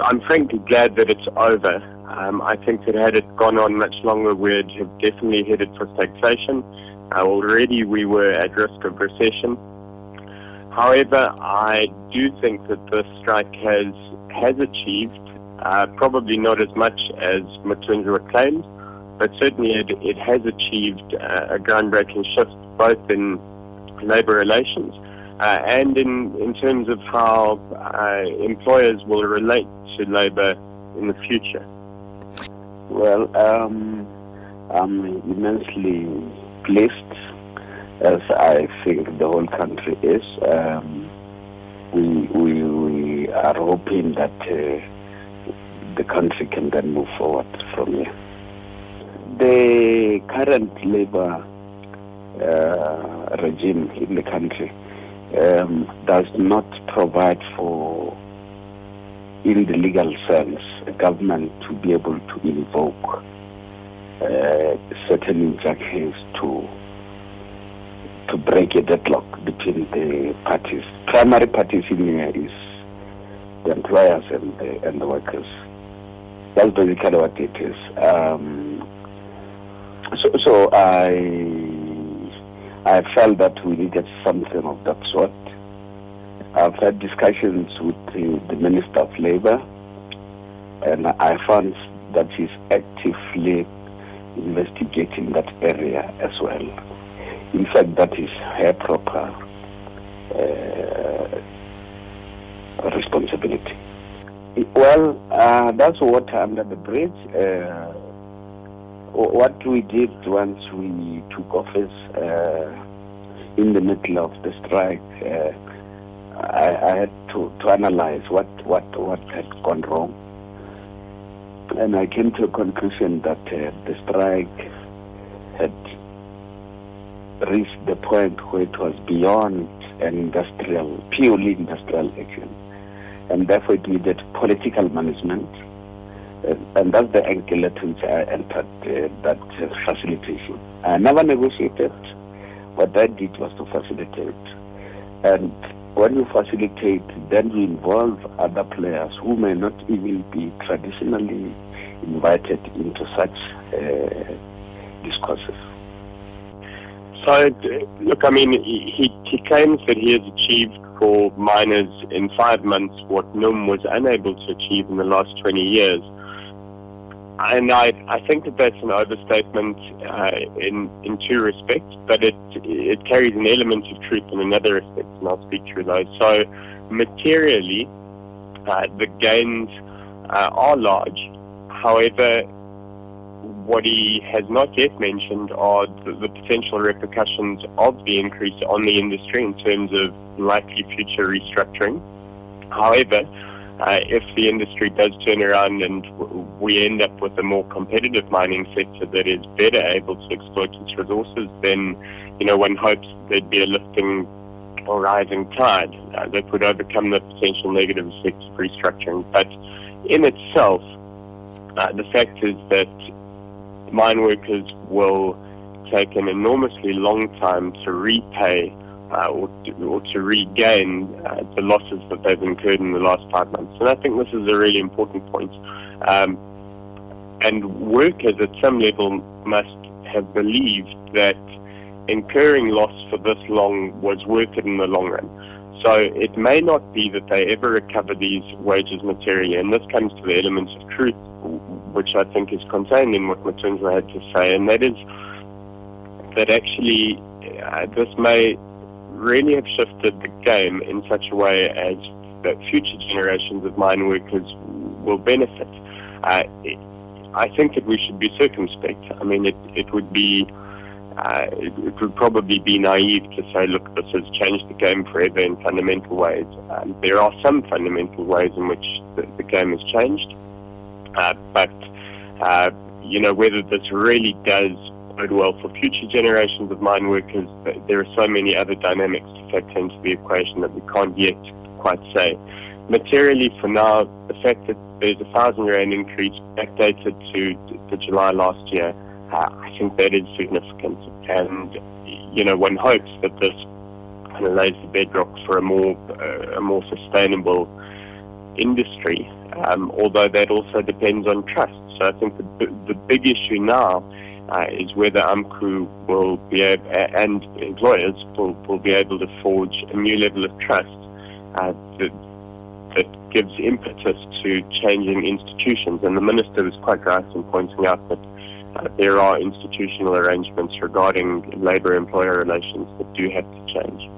I'm frankly glad that it's over. Um, I think that had it gone on much longer, we'd have definitely headed for stagflation. Uh, already we were at risk of recession. However, I do think that the strike has has achieved, uh, probably not as much as Mathunjwa claimed, but certainly it, it has achieved uh, a groundbreaking shift both in labour relations uh, and in, in terms of how uh, employers will relate to labour in the future. Well, um, I'm immensely pleased, as I think the whole country is. Um, we, we, we are hoping that uh, the country can then move forward from here. The current labor uh, regime in the country um, does not provide for, in the legal sense, a government to be able to invoke uh, certain injunctions to to break a deadlock between the parties. Primary parties in here is the employers and the, and the workers. That's basically what it is. Um, so, so I I felt that we needed something of that sort. I've had discussions with the, the Minister of Labour, and I found that he's actively investigating that area as well. In fact, that is her proper uh, responsibility. Well, uh, that's water under the bridge. Uh, what we did once we took office uh, in the middle of the strike, uh, I, I, had to, to analyze what, what, what had gone wrong. And I came to a conclusion that uh, the strike had reached the point where it was beyond an industrial, purely industrial action. And therefore it needed political management and that's the angle at which I entered uh, that uh, facilitation. I never negotiated. What I did was to facilitate. And when you facilitate, then you involve other players who may not even be traditionally invited into such uh, discourses. So, look, I mean, he, he claims that he has achieved for miners in five months what NUM was unable to achieve in the last 20 years. And I, I think that that's an overstatement uh, in in two respects, but it it carries an element of truth in another respect, and I'll speak through those. So, materially, uh, the gains uh, are large. However, what he has not yet mentioned are the, the potential repercussions of the increase on the industry in terms of likely future restructuring. However, uh, if the industry does turn around and we end up with a more competitive mining sector that is better able to exploit its resources, then you know one hopes there'd be a lifting or rising tide uh, that would overcome the potential negative effects of restructuring. But in itself, uh, the fact is that mine workers will take an enormously long time to repay uh, or, to, or, to, regain uh, the losses that they've incurred in the last five months. And I think this is a really important point. Um, and workers at some level must have believed that incurring loss for this long was worth it in the long run. So it may not be that they ever recover these wages materially, and this comes to the elements of truth, which I think is contained in what Mathunjwa had to say, and that is that actually uh, this may really have shifted the game in such a way as that future generations of mine workers will benefit. Uh, I think that we should be circumspect. I mean, it, it would be uh, it, it, would probably be naive to say, look, this has changed the game forever in fundamental ways. Um, there are some fundamental ways in which the, the game has changed, uh, but uh, you know whether this really does bode well for future generations of mine workers. There are so many other dynamics to factor into the equation that we can't yet quite say. Materially, for now, the fact that there's a thousand rand increase backdated to, to July last year, uh, I think that is significant. And, you know, one hopes that this kind of lays the bedrock for a more, uh, a more sustainable industry um, although that also depends on trust. So I think the, the big issue now uh, is whether AMCU will be able, and employers will, will be able to forge a new level of trust uh, that, that gives impetus to changing institutions. And the minister was quite right in pointing out that uh, there are institutional arrangements regarding labour-employer relations that do have to change.